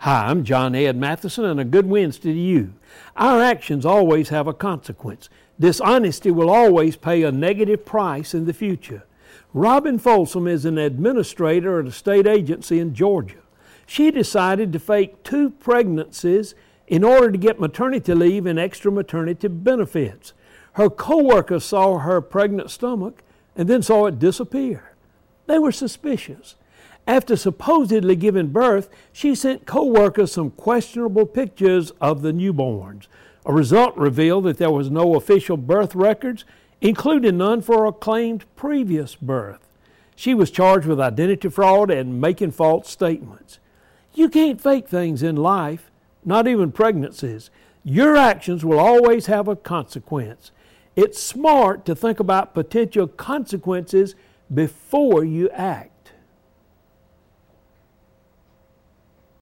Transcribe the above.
Hi, I'm John Ed Matheson, and a good Wednesday to you. Our actions always have a consequence. Dishonesty will always pay a negative price in the future. Robin Folsom is an administrator at a state agency in Georgia. She decided to fake two pregnancies in order to get maternity leave and extra maternity benefits. Her coworkers saw her pregnant stomach and then saw it disappear. They were suspicious. After supposedly giving birth, she sent coworkers some questionable pictures of the newborns. A result revealed that there was no official birth records, including none for a claimed previous birth. She was charged with identity fraud and making false statements. You can't fake things in life, not even pregnancies. Your actions will always have a consequence. It's smart to think about potential consequences before you act.